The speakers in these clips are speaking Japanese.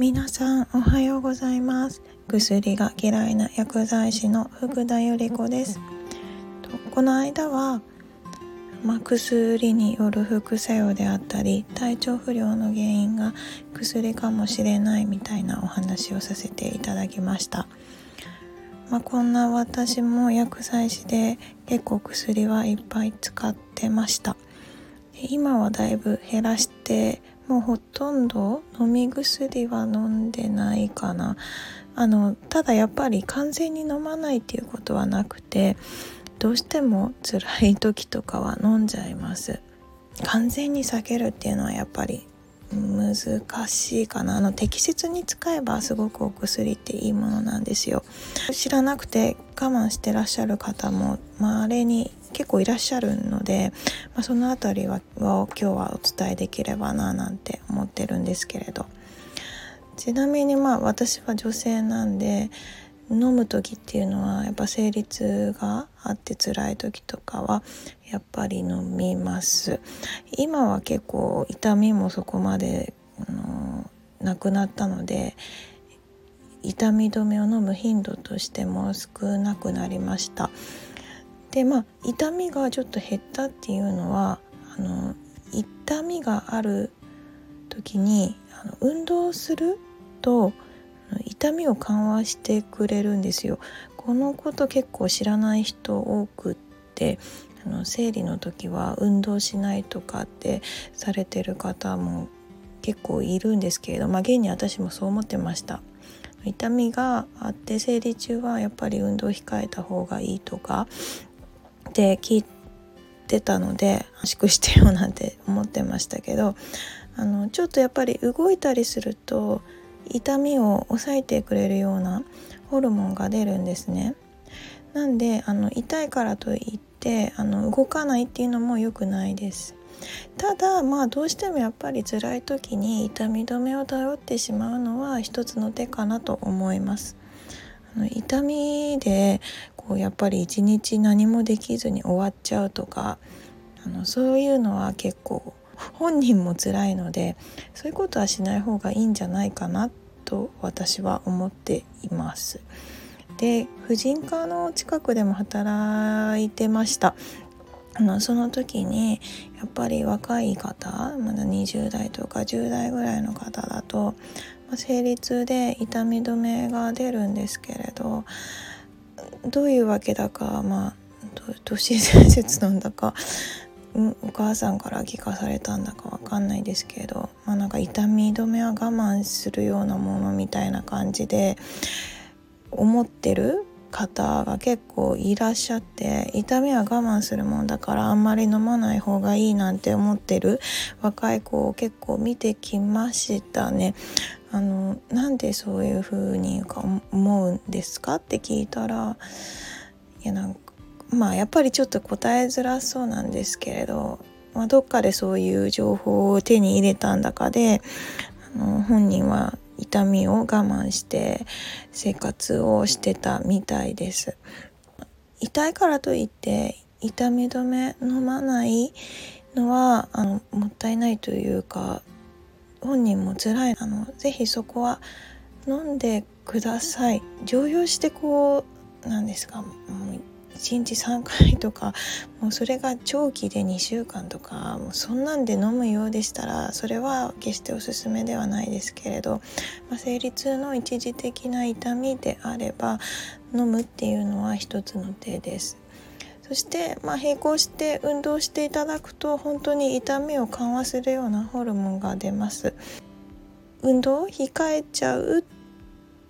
皆さんおはようございます。薬が嫌いな薬剤師の福田由里子です。この間は、まあ、薬による副作用であったり体調不良の原因が薬かもしれないみたいなお話をさせていただきました。まあ、こんな私も薬剤師で結構薬はいっぱい使ってました。今はだいぶ減らしてもうほとんど飲み薬は飲んでないかな。あのただやっぱり完全に飲まないっていうことはなくてどうしても辛い時とかは飲んじゃいます。完全に避けるっていうのはやっぱり難しいかな。あの適切に使えばすごくお薬っていいものなんですよ。知らなくて我慢してらっしゃる方もまれに結構いらっしゃるので、まあ、その辺りは今日はお伝えできればななんて思ってるんですけれど。ちなみにまあ私は女性なんで飲む時っていうのはやっぱ生理痛があって辛い時とかはやっぱり飲みます。今は結構痛みもそこまであのなくなったので痛み止めを飲む頻度としても少なくなりました。でまあ痛みがちょっと減ったっていうのはあの痛みがある時にあの運動すると痛みを緩和してくれるんですよ。このこと結構知らない人多くってあの生理の時は運動しないとかってされてる方も結構いるんですけれどまあ現に私もそう思ってました。痛みがあって生理中はやっぱり運動を控えた方がいいとかで聞いてたので圧縮してよなんて思ってましたけどあのちょっとやっぱり動いたりすると痛みを抑えてくれるようなホルモンが出るんですね。なんであの痛いからといってあの動かないっていうのも良くないです。ただまあどうしてもやっぱり辛い時に痛み止めを頼ってしまうのは一つの手かなと思います。あの痛みでこうやっぱり一日何もできずに終わっちゃうとかあのそういうのは結構本人も辛いのでそういうことはしない方がいいんじゃないかなと私は思っています。で婦人科の近くでも働いてましたあのその時にやっぱり若い方まだ20代とか10代ぐらいの方だと、まあ、生理痛で痛み止めが出るんですけれどどういうわけだかまあ都市伝説なんだかうんお母さんから聞かされたんだかわかんないですけど、まあ、なんか痛み止めは我慢するようなものみたいな感じで思ってる方が結構いらっしゃって痛みは我慢するもんだからあんまり飲まない方がいいなんて思ってる若い子を結構見てきましたね。あのなんでそういう風に思うんですかって聞いたらいやなんかまあやっぱりちょっと答えづらそうなんですけれど、まあ、どっかでそういう情報を手に入れたんだかであの本人は痛みを我慢して生活をしてたみたいです。痛いからといって痛み止め飲まないのはあのもったいないというか本人も辛い。あのぜひそこは飲んでください。常用してこうなんですか？1日3回とかもうそれが長期で2週間とかもうそんなんで飲むようでしたらそれは決しておすすめではないですけれど、まあ、生理痛の一時的な痛みであれば飲むっていうのは一つの手です。そして、まあ、並行して運動していただくと本当に痛みを緩和するようなホルモンが出ます。運動を控えちゃう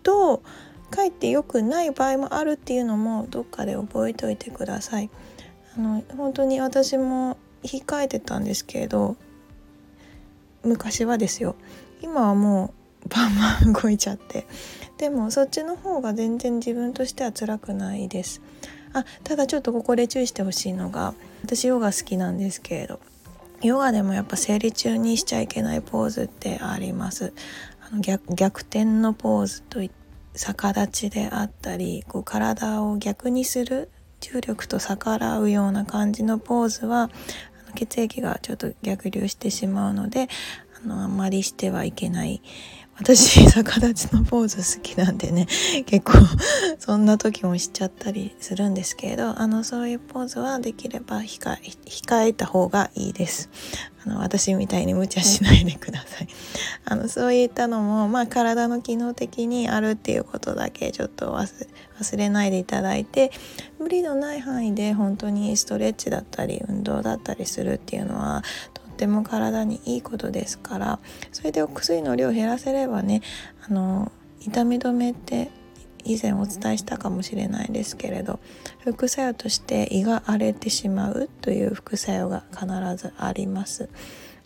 とかえって良くない場合もあるっていうのもどっかで覚えておいてください。あの本当に私も控えてたんですけれど昔はですよ。今はもうバンバン動いちゃって。でもそっちの方が全然自分としては辛くないです。あただちょっとここで注意してほしいのが私ヨガ好きなんですけれどヨガでもやっぱ生理中にしちゃいけないポーズってあります。あの逆逆転のポーズといっ逆立ちであったりこう体を逆にする重力と逆らうような感じのポーズは血液がちょっと逆流してしまうのであのあんまりしてはいけない私逆立ちのポーズ好きなんでね。結構そんな時もしちゃったりするんですけれどあのそういうポーズはできれば控え控えた方がいいです。あの私みたいに無茶しないでください。あのそういったのも、まあ、体の機能的にあるっていうことだけちょっと忘れないでいただいて無理のない範囲で本当にストレッチだったり運動だったりするっていうのはっても体にいいことですからそれでお薬の量を減らせればねあの痛み止めって以前お伝えしたかもしれないですけれど副作用として胃が荒れてしまうという副作用が必ずあります。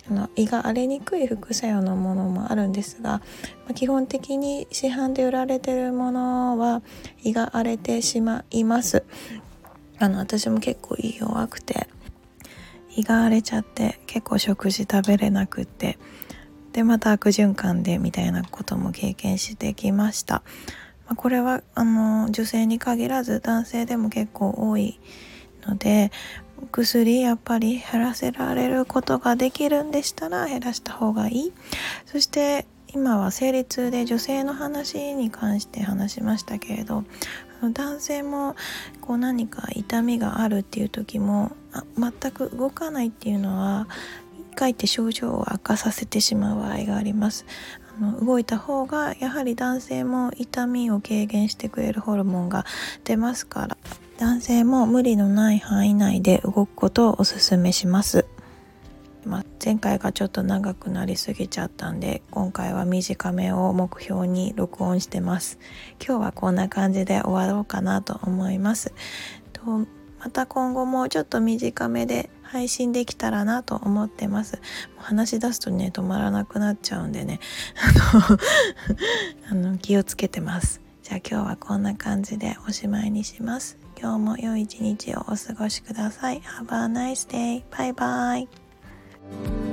あの胃が荒れにくい副作用のものもあるんですが、まあ、基本的に市販で売られてるものは胃が荒れてしまいます。あの私も結構胃弱くて胃が荒れちゃって結構食事食べれなくってでまた悪循環でみたいなことも経験してきました、まあ、これはあの女性に限らず男性でも結構多いので薬やっぱり減らせられることができるんでしたら減らした方がいい。そして今は生理痛で女性の話に関して話しましたけれど男性もこう何か痛みがあるっていう時も全く動かないっていうのはかえって症状を悪化させてしまう場合があります。あの動いた方がやはり男性も痛みを軽減してくれるホルモンが出ますから男性も無理のない範囲内で動くことをおすすめします、前回がちょっと長くなりすぎちゃったんで今回は短めを目標に録音してます。今日はこんな感じで終わろうかなと思います。とまた今後もちょっと短めで配信できたらなと思ってます。話し出すとね止まらなくなっちゃうんでね。あの気をつけてます。じゃあ今日はこんな感じでおしまいにします。今日も良い一日をお過ごしください。Have a nice day! バイバイ。Bye.